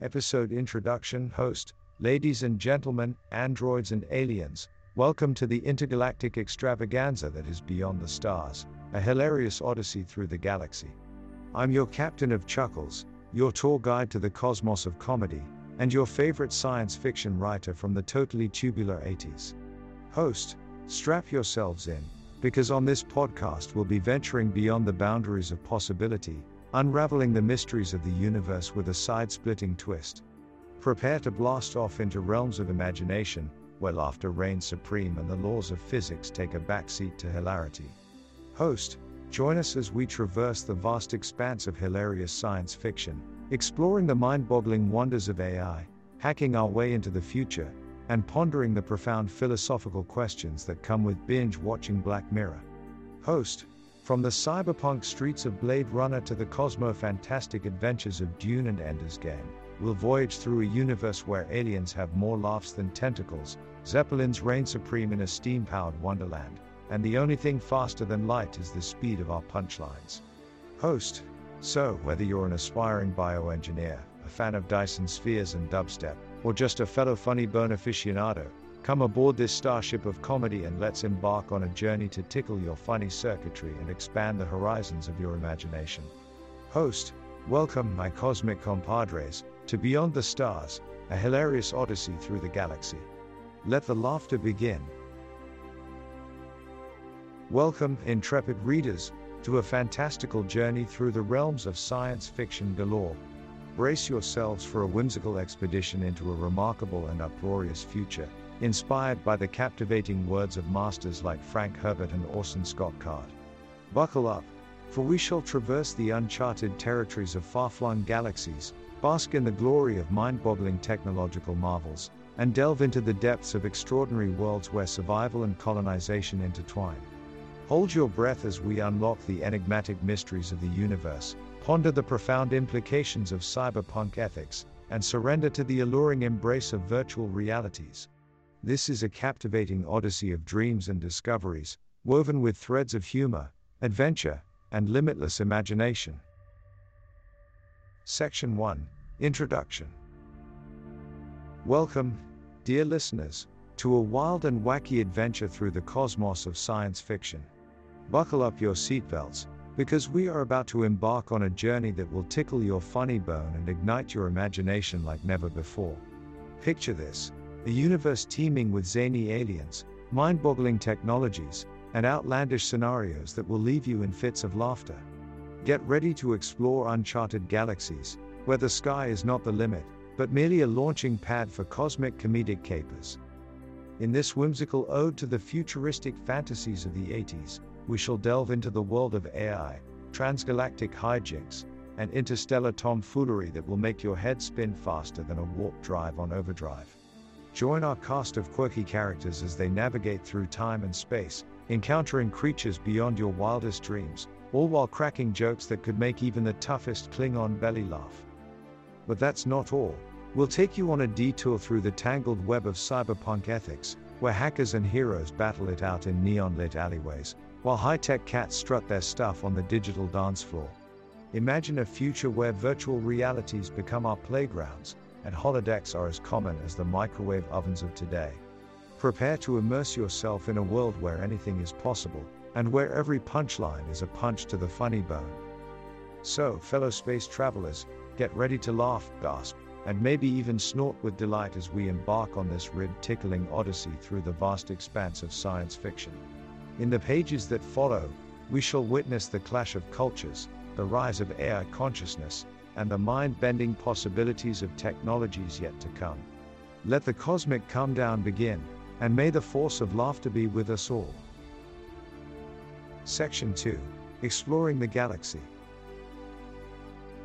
episode introduction host, ladies and gentlemen, androids and aliens, welcome to the intergalactic extravaganza that is beyond the stars, a hilarious odyssey through the galaxy. I'm your captain of chuckles, your tour guide to the cosmos of comedy, and your favorite science fiction writer from the totally tubular 80s. Host, strap yourselves in, because on this podcast we'll be venturing beyond the boundaries of possibility, unraveling the mysteries of the universe with a side splitting twist. Prepare to blast off into realms of imagination, where laughter reigns supreme and the laws of physics take a backseat to hilarity. Host, join us as we traverse the vast expanse of hilarious science fiction, exploring the mind boggling wonders of AI, hacking our way into the future, and pondering the profound philosophical questions that come with binge watching Black Mirror. Host, from the cyberpunk streets of Blade Runner to the cosmo fantastic adventures of Dune and Ender's Game, we'll voyage through a universe where aliens have more laughs than tentacles, zeppelins reign supreme in a steam powered wonderland, and the only thing faster than light is the speed of our punchlines. Host, so whether you're an aspiring bioengineer, a fan of Dyson spheres and dubstep, or just a fellow funny bone aficionado, Come aboard this starship of comedy and let's embark on a journey to tickle your funny circuitry and expand the horizons of your imagination. Host, welcome, my cosmic compadres, to Beyond the Stars, a hilarious odyssey through the galaxy. Let the laughter begin. Welcome, intrepid readers, to a fantastical journey through the realms of science fiction galore. Brace yourselves for a whimsical expedition into a remarkable and uproarious future inspired by the captivating words of masters like Frank Herbert and Orson Scott Card. Buckle up, for we shall traverse the uncharted territories of far flung galaxies, bask in the glory of mind boggling technological marvels, and delve into the depths of extraordinary worlds where survival and colonization intertwine. Hold your breath as we unlock the enigmatic mysteries of the universe, ponder the profound implications of cyberpunk ethics, and surrender to the alluring embrace of virtual realities. This is a captivating odyssey of dreams and discoveries, woven with threads of humor, adventure, and limitless imagination. Section 1 Introduction Welcome, dear listeners, to a wild and wacky adventure through the cosmos of science fiction. Buckle up your seatbelts, because we are about to embark on a journey that will tickle your funny bone and ignite your imagination like never before. Picture this a universe teeming with zany aliens, mind boggling technologies, and outlandish scenarios that will leave you in fits of laughter. Get ready to explore uncharted galaxies, where the sky is not the limit, but merely a launching pad for cosmic comedic capers. In this whimsical ode to the futuristic fantasies of the 80s, we shall delve into the world of AI, transgalactic hijinks, and interstellar tomfoolery that will make your head spin faster than a warp drive on overdrive. Join our cast of quirky characters as they navigate through time and space, encountering creatures beyond your wildest dreams, all while cracking jokes that could make even the toughest Klingon belly laugh. But that's not all. We'll take you on a detour through the tangled web of cyberpunk ethics, where hackers and heroes battle it out in neon lit alleyways, while high tech cats strut their stuff on the digital dance floor. Imagine a future where virtual realities become our playgrounds, and holodecks are as common as the microwave ovens of today. Prepare to immerse yourself in a world where anything is possible, and where every punchline is a punch to the funny bone. So, fellow space travelers, get ready to laugh, gasp, and maybe even snort with delight as we embark on this rib tickling odyssey through the vast expanse of science fiction. In the pages that follow, we shall witness the clash of cultures, the rise of AI consciousness, and the mind bending possibilities of technologies yet to come. Let the cosmic come down begin, and may the force of laughter be with us all. Section 2 Exploring the Galaxy.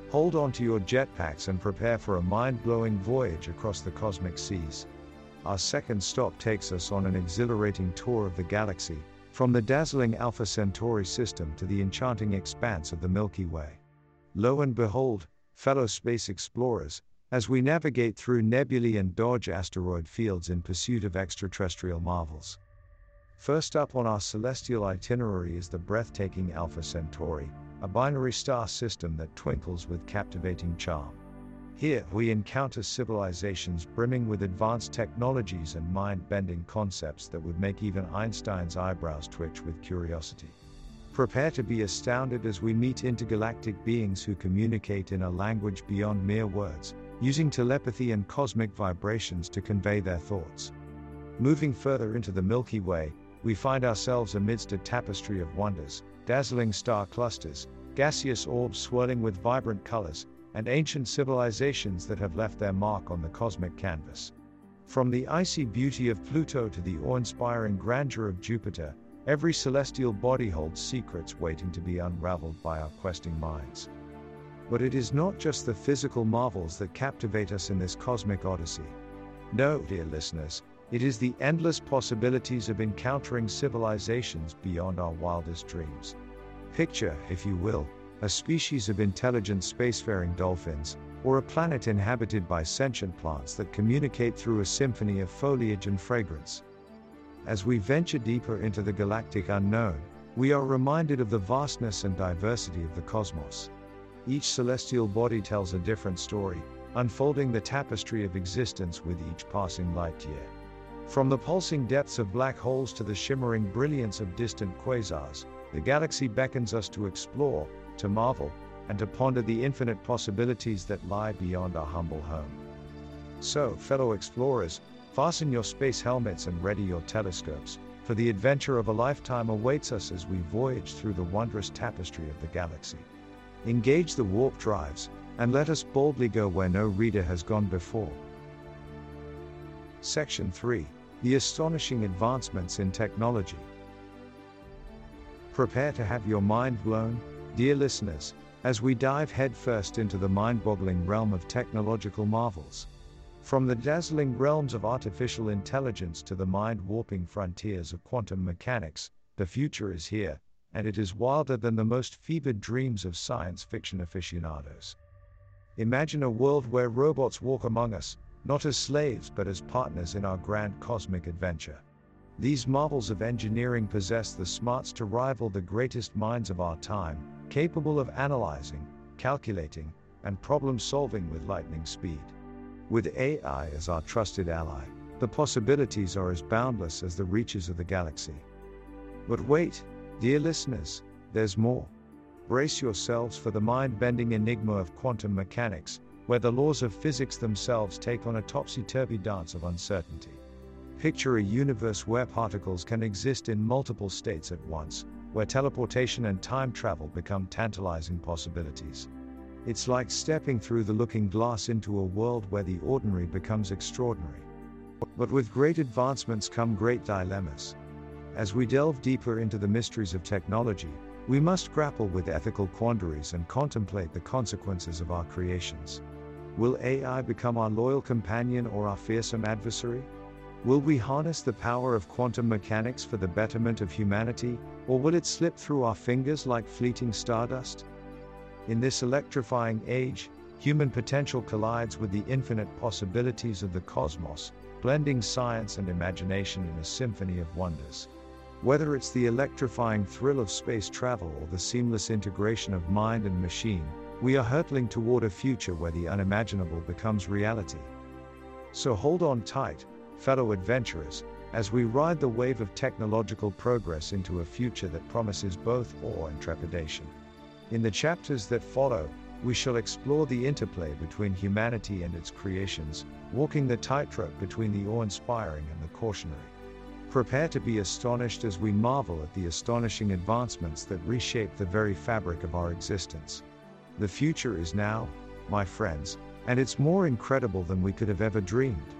Hold on to your jetpacks and prepare for a mind blowing voyage across the cosmic seas. Our second stop takes us on an exhilarating tour of the galaxy, from the dazzling Alpha Centauri system to the enchanting expanse of the Milky Way. Lo and behold, fellow space explorers, as we navigate through nebulae and dodge asteroid fields in pursuit of extraterrestrial marvels. First up on our celestial itinerary is the breathtaking Alpha Centauri, a binary star system that twinkles with captivating charm. Here, we encounter civilizations brimming with advanced technologies and mind bending concepts that would make even Einstein's eyebrows twitch with curiosity. Prepare to be astounded as we meet intergalactic beings who communicate in a language beyond mere words, using telepathy and cosmic vibrations to convey their thoughts. Moving further into the Milky Way, we find ourselves amidst a tapestry of wonders, dazzling star clusters, gaseous orbs swirling with vibrant colors, and ancient civilizations that have left their mark on the cosmic canvas. From the icy beauty of Pluto to the awe inspiring grandeur of Jupiter, every celestial body holds secrets waiting to be unraveled by our questing minds. But it is not just the physical marvels that captivate us in this cosmic odyssey. No, dear listeners, it is the endless possibilities of encountering civilizations beyond our wildest dreams. Picture, if you will, a species of intelligent spacefaring dolphins, or a planet inhabited by sentient plants that communicate through a symphony of foliage and fragrance. As we venture deeper into the galactic unknown, we are reminded of the vastness and diversity of the cosmos. Each celestial body tells a different story, unfolding the tapestry of existence with each passing light year. From the pulsing depths of black holes to the shimmering brilliance of distant quasars, the galaxy beckons us to explore, to marvel, and to ponder the infinite possibilities that lie beyond our humble home. So, fellow explorers, fasten your space helmets and ready your telescopes, for the adventure of a lifetime awaits us as we voyage through the wondrous tapestry of the galaxy. Engage the warp drives, and let us boldly go where no reader has gone before. Section 3 The Astonishing Advancements in Technology. Prepare to have your mind blown, Dear listeners, as we dive headfirst into the mind boggling realm of technological marvels. From the dazzling realms of artificial intelligence to the mind warping frontiers of quantum mechanics, the future is here, and it is wilder than the most fevered dreams of science fiction aficionados. Imagine a world where robots walk among us, not as slaves but as partners in our grand cosmic adventure. These marvels of engineering possess the smarts to rival the greatest minds of our time, capable of analyzing, calculating, and problem solving with lightning speed. With AI as our trusted ally, the possibilities are as boundless as the reaches of the galaxy. But wait, dear listeners, there's more. Brace yourselves for the mind bending enigma of quantum mechanics, where the laws of physics themselves take on a topsy turvy dance of uncertainty. Picture a universe where particles can exist in multiple states at once, where teleportation and time travel become tantalizing possibilities. It's like stepping through the looking glass into a world where the ordinary becomes extraordinary. But with great advancements come great dilemmas. As we delve deeper into the mysteries of technology, we must grapple with ethical quandaries and contemplate the consequences of our creations. Will AI become our loyal companion or our fearsome adversary? Will we harness the power of quantum mechanics for the betterment of humanity, or will it slip through our fingers like fleeting stardust? In this electrifying age, human potential collides with the infinite possibilities of the cosmos, blending science and imagination in a symphony of wonders. Whether it's the electrifying thrill of space travel or the seamless integration of mind and machine, we are hurtling toward a future where the unimaginable becomes reality. So hold on tight, fellow adventurers, as we ride the wave of technological progress into a future that promises both awe and trepidation. In the chapters that follow, we shall explore the interplay between humanity and its creations, walking the tightrope between the awe inspiring and the cautionary. Prepare to be astonished as we marvel at the astonishing advancements that reshape the very fabric of our existence. The future is now, my friends, and it's more incredible than we could have ever dreamed.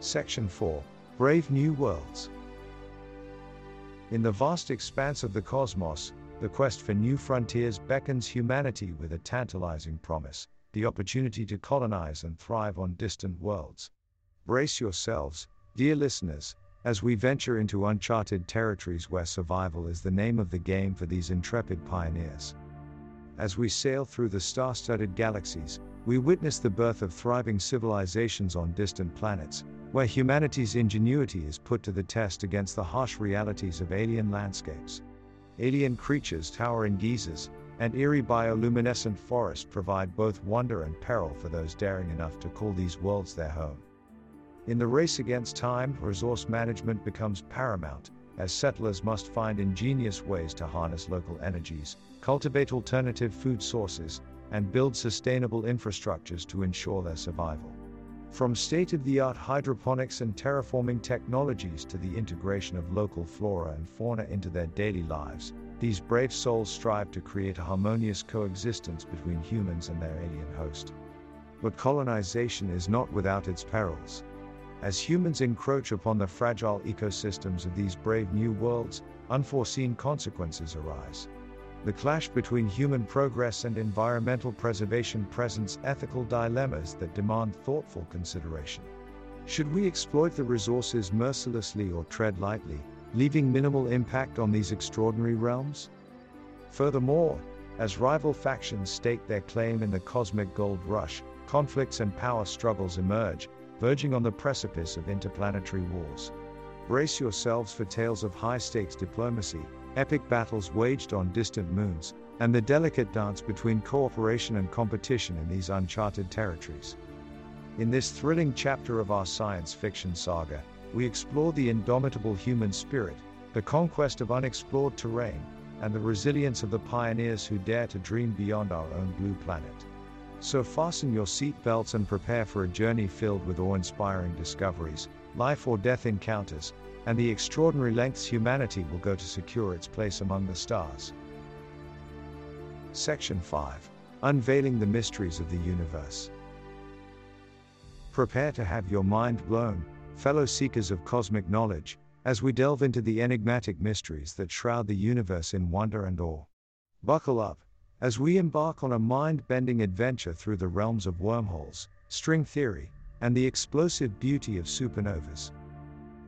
Section 4 Brave New Worlds. In the vast expanse of the cosmos, the quest for new frontiers beckons humanity with a tantalizing promise the opportunity to colonize and thrive on distant worlds. Brace yourselves, dear listeners, as we venture into uncharted territories where survival is the name of the game for these intrepid pioneers. As we sail through the star studded galaxies, we witness the birth of thriving civilizations on distant planets, where humanity's ingenuity is put to the test against the harsh realities of alien landscapes. Alien creatures tower in geysers, and eerie bioluminescent forests provide both wonder and peril for those daring enough to call these worlds their home. In the race against time, resource management becomes paramount, as settlers must find ingenious ways to harness local energies, cultivate alternative food sources, and build sustainable infrastructures to ensure their survival. From state of the art hydroponics and terraforming technologies to the integration of local flora and fauna into their daily lives, these brave souls strive to create a harmonious coexistence between humans and their alien host. But colonization is not without its perils. As humans encroach upon the fragile ecosystems of these brave new worlds, unforeseen consequences arise. The clash between human progress and environmental preservation presents ethical dilemmas that demand thoughtful consideration. Should we exploit the resources mercilessly or tread lightly, leaving minimal impact on these extraordinary realms? Furthermore, as rival factions stake their claim in the cosmic gold rush, conflicts and power struggles emerge, verging on the precipice of interplanetary wars. Brace yourselves for tales of high stakes diplomacy, epic battles waged on distant moons, and the delicate dance between cooperation and competition in these uncharted territories. In this thrilling chapter of our science fiction saga, we explore the indomitable human spirit, the conquest of unexplored terrain, and the resilience of the pioneers who dare to dream beyond our own blue planet. So fasten your seatbelts and prepare for a journey filled with awe inspiring discoveries, life or death encounters, and the extraordinary lengths humanity will go to secure its place among the stars. Section 5 Unveiling the Mysteries of the Universe. Prepare to have your mind blown, fellow seekers of cosmic knowledge, as we delve into the enigmatic mysteries that shroud the universe in wonder and awe. Buckle up, as we embark on a mind bending adventure through the realms of wormholes, string theory, and the explosive beauty of supernovas.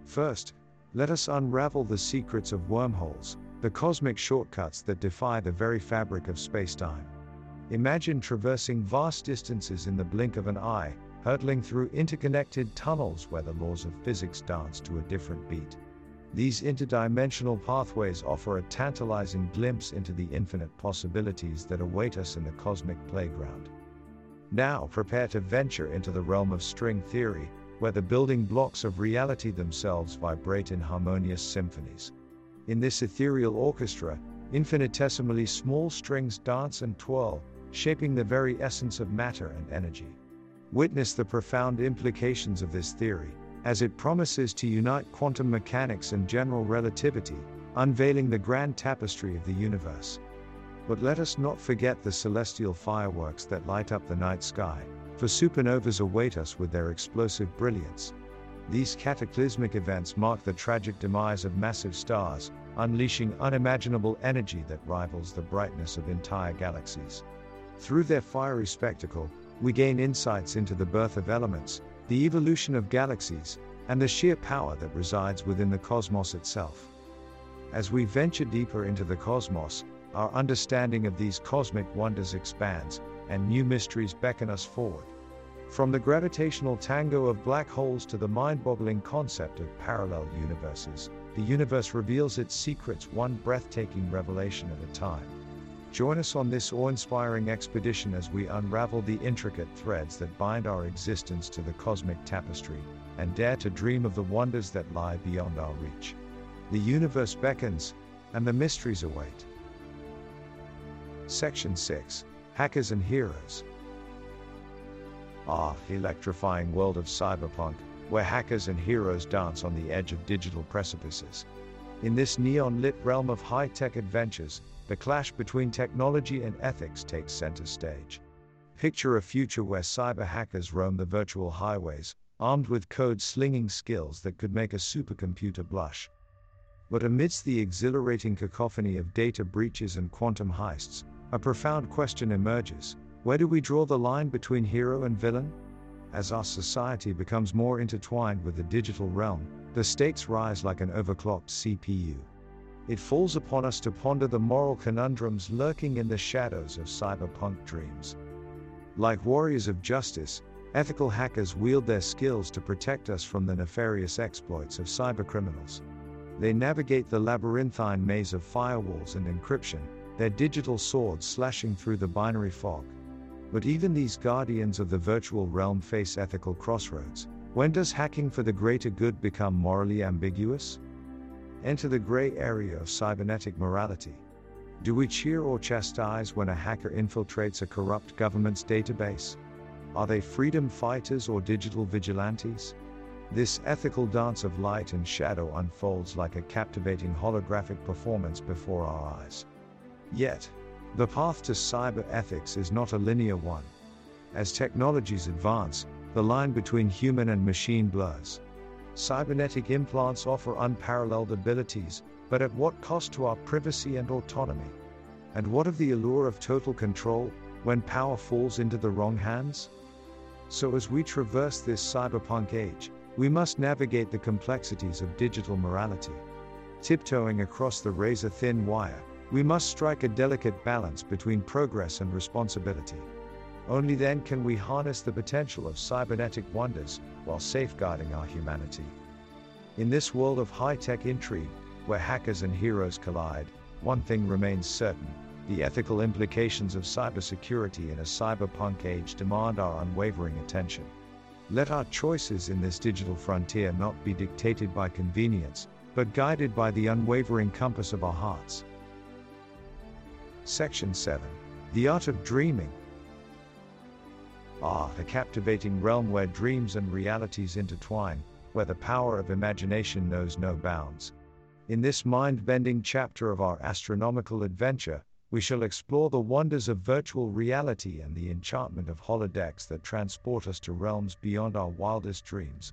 First, let us unravel the secrets of wormholes, the cosmic shortcuts that defy the very fabric of spacetime. Imagine traversing vast distances in the blink of an eye, hurtling through interconnected tunnels where the laws of physics dance to a different beat. These interdimensional pathways offer a tantalizing glimpse into the infinite possibilities that await us in the cosmic playground. Now prepare to venture into the realm of string theory, where the building blocks of reality themselves vibrate in harmonious symphonies. In this ethereal orchestra, infinitesimally small strings dance and twirl, shaping the very essence of matter and energy. Witness the profound implications of this theory, as it promises to unite quantum mechanics and general relativity, unveiling the grand tapestry of the universe. But let us not forget the celestial fireworks that light up the night sky, for supernovas await us with their explosive brilliance. These cataclysmic events mark the tragic demise of massive stars, unleashing unimaginable energy that rivals the brightness of entire galaxies. Through their fiery spectacle, we gain insights into the birth of elements, the evolution of galaxies, and the sheer power that resides within the cosmos itself. As we venture deeper into the cosmos, our understanding of these cosmic wonders expands, and new mysteries beckon us forward. From the gravitational tango of black holes to the mind boggling concept of parallel universes, the universe reveals its secrets one breathtaking revelation at a time. Join us on this awe inspiring expedition as we unravel the intricate threads that bind our existence to the cosmic tapestry, and dare to dream of the wonders that lie beyond our reach. The universe beckons, and the mysteries await. Section 6 Hackers and Heroes. Ah, electrifying world of cyberpunk, where hackers and heroes dance on the edge of digital precipices. In this neon lit realm of high tech adventures, the clash between technology and ethics takes center stage. Picture a future where cyber hackers roam the virtual highways, armed with code slinging skills that could make a supercomputer blush. But amidst the exhilarating cacophony of data breaches and quantum heists, a profound question emerges where do we draw the line between hero and villain? As our society becomes more intertwined with the digital realm, the stakes rise like an overclocked CPU. It falls upon us to ponder the moral conundrums lurking in the shadows of cyberpunk dreams. Like warriors of justice, ethical hackers wield their skills to protect us from the nefarious exploits of cybercriminals. They navigate the labyrinthine maze of firewalls and encryption, their digital swords slashing through the binary fog. But even these guardians of the virtual realm face ethical crossroads. When does hacking for the greater good become morally ambiguous? Enter the gray area of cybernetic morality. Do we cheer or chastise when a hacker infiltrates a corrupt government's database? Are they freedom fighters or digital vigilantes? This ethical dance of light and shadow unfolds like a captivating holographic performance before our eyes. Yet, the path to cyber ethics is not a linear one. As technologies advance, the line between human and machine blurs. Cybernetic implants offer unparalleled abilities, but at what cost to our privacy and autonomy? And what of the allure of total control, when power falls into the wrong hands? So, as we traverse this cyberpunk age, we must navigate the complexities of digital morality. Tiptoeing across the razor thin wire, we must strike a delicate balance between progress and responsibility. Only then can we harness the potential of cybernetic wonders while safeguarding our humanity. In this world of high tech intrigue, where hackers and heroes collide, one thing remains certain the ethical implications of cybersecurity in a cyberpunk age demand our unwavering attention. Let our choices in this digital frontier not be dictated by convenience, but guided by the unwavering compass of our hearts. Section 7 The Art of Dreaming Ah, a captivating realm where dreams and realities intertwine, where the power of imagination knows no bounds. In this mind bending chapter of our astronomical adventure, we shall explore the wonders of virtual reality and the enchantment of holodecks that transport us to realms beyond our wildest dreams.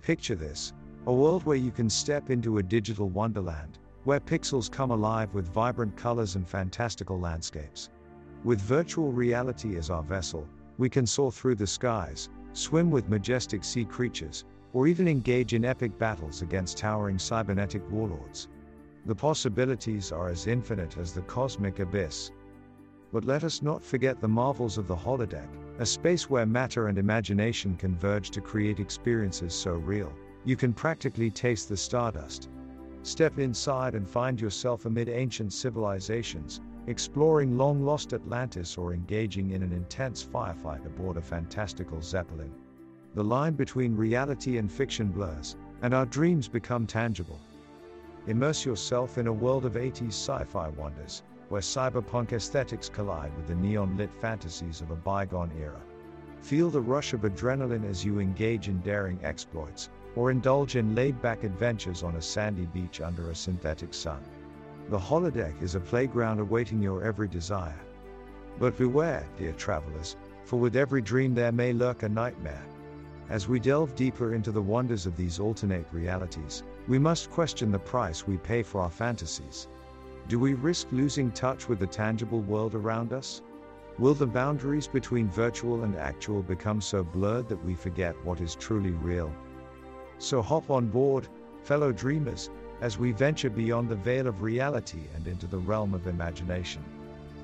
Picture this a world where you can step into a digital wonderland, where pixels come alive with vibrant colors and fantastical landscapes. With virtual reality as our vessel, we can soar through the skies, swim with majestic sea creatures, or even engage in epic battles against towering cybernetic warlords. The possibilities are as infinite as the cosmic abyss. But let us not forget the marvels of the holodeck, a space where matter and imagination converge to create experiences so real, you can practically taste the stardust. Step inside and find yourself amid ancient civilizations, exploring long lost Atlantis or engaging in an intense firefight aboard a fantastical Zeppelin. The line between reality and fiction blurs, and our dreams become tangible. Immerse yourself in a world of 80s sci fi wonders, where cyberpunk aesthetics collide with the neon lit fantasies of a bygone era. Feel the rush of adrenaline as you engage in daring exploits, or indulge in laid back adventures on a sandy beach under a synthetic sun. The holodeck is a playground awaiting your every desire. But beware, dear travelers, for with every dream there may lurk a nightmare. As we delve deeper into the wonders of these alternate realities, we must question the price we pay for our fantasies. Do we risk losing touch with the tangible world around us? Will the boundaries between virtual and actual become so blurred that we forget what is truly real? So hop on board, fellow dreamers, as we venture beyond the veil of reality and into the realm of imagination.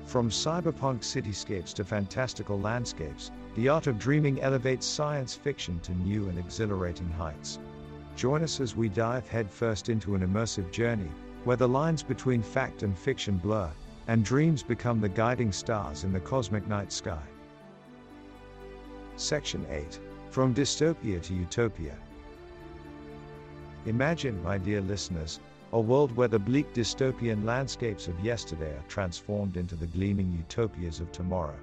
From cyberpunk cityscapes to fantastical landscapes, the art of dreaming elevates science fiction to new and exhilarating heights. Join us as we dive headfirst into an immersive journey, where the lines between fact and fiction blur, and dreams become the guiding stars in the cosmic night sky. Section 8 From Dystopia to Utopia. Imagine, my dear listeners, a world where the bleak dystopian landscapes of yesterday are transformed into the gleaming utopias of tomorrow.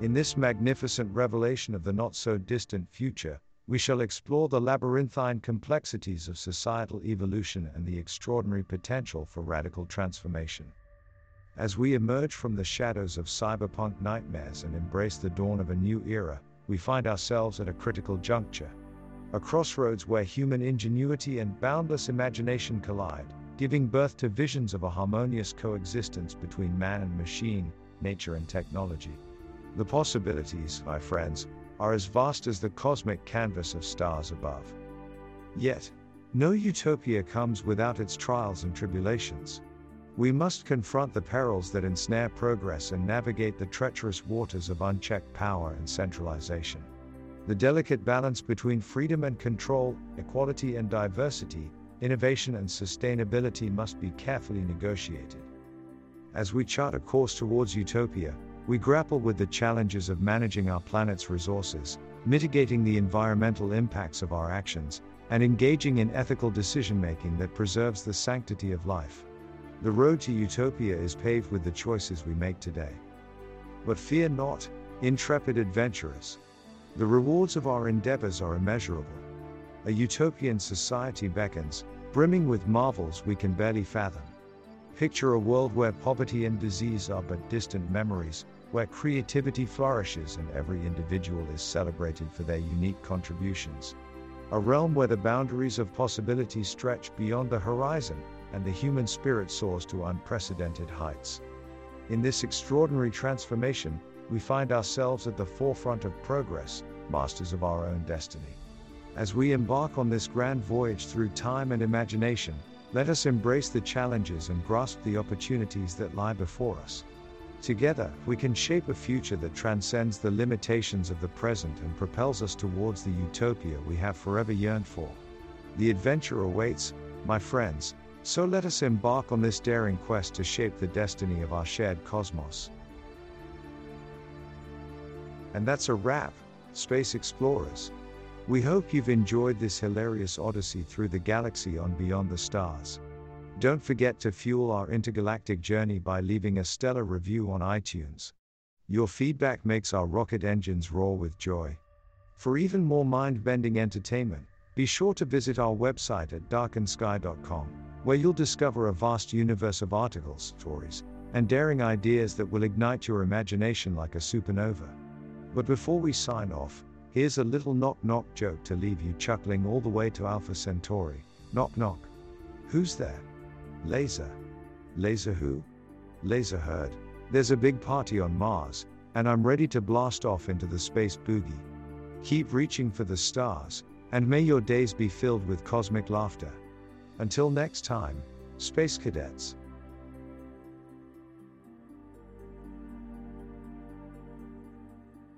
In this magnificent revelation of the not so distant future, we shall explore the labyrinthine complexities of societal evolution and the extraordinary potential for radical transformation. As we emerge from the shadows of cyberpunk nightmares and embrace the dawn of a new era, we find ourselves at a critical juncture a crossroads where human ingenuity and boundless imagination collide, giving birth to visions of a harmonious coexistence between man and machine, nature and technology. The possibilities, my friends, are as vast as the cosmic canvas of stars above. Yet, no utopia comes without its trials and tribulations. We must confront the perils that ensnare progress and navigate the treacherous waters of unchecked power and centralization. The delicate balance between freedom and control, equality and diversity, innovation and sustainability must be carefully negotiated. As we chart a course towards utopia, we grapple with the challenges of managing our planet's resources, mitigating the environmental impacts of our actions, and engaging in ethical decision making that preserves the sanctity of life. The road to utopia is paved with the choices we make today. But fear not, intrepid adventurers. The rewards of our endeavors are immeasurable. A utopian society beckons, brimming with marvels we can barely fathom. Picture a world where poverty and disease are but distant memories, where creativity flourishes and every individual is celebrated for their unique contributions. A realm where the boundaries of possibility stretch beyond the horizon, and the human spirit soars to unprecedented heights. In this extraordinary transformation, we find ourselves at the forefront of progress, masters of our own destiny. As we embark on this grand voyage through time and imagination, let us embrace the challenges and grasp the opportunities that lie before us. Together, we can shape a future that transcends the limitations of the present and propels us towards the utopia we have forever yearned for. The adventure awaits, my friends, so let us embark on this daring quest to shape the destiny of our shared cosmos. And that's a wrap, Space Explorers. We hope you've enjoyed this hilarious odyssey through the galaxy on Beyond the Stars. Don't forget to fuel our intergalactic journey by leaving a stellar review on iTunes. Your feedback makes our rocket engines roar with joy. For even more mind bending entertainment, be sure to visit our website at darkensky.com, where you'll discover a vast universe of articles, stories, and daring ideas that will ignite your imagination like a supernova. But before we sign off, here's a little knock knock joke to leave you chuckling all the way to Alpha Centauri. Knock knock. Who's there? Laser. Laser who? Laser heard. There's a big party on Mars, and I'm ready to blast off into the space boogie. Keep reaching for the stars, and may your days be filled with cosmic laughter. Until next time, Space Cadets.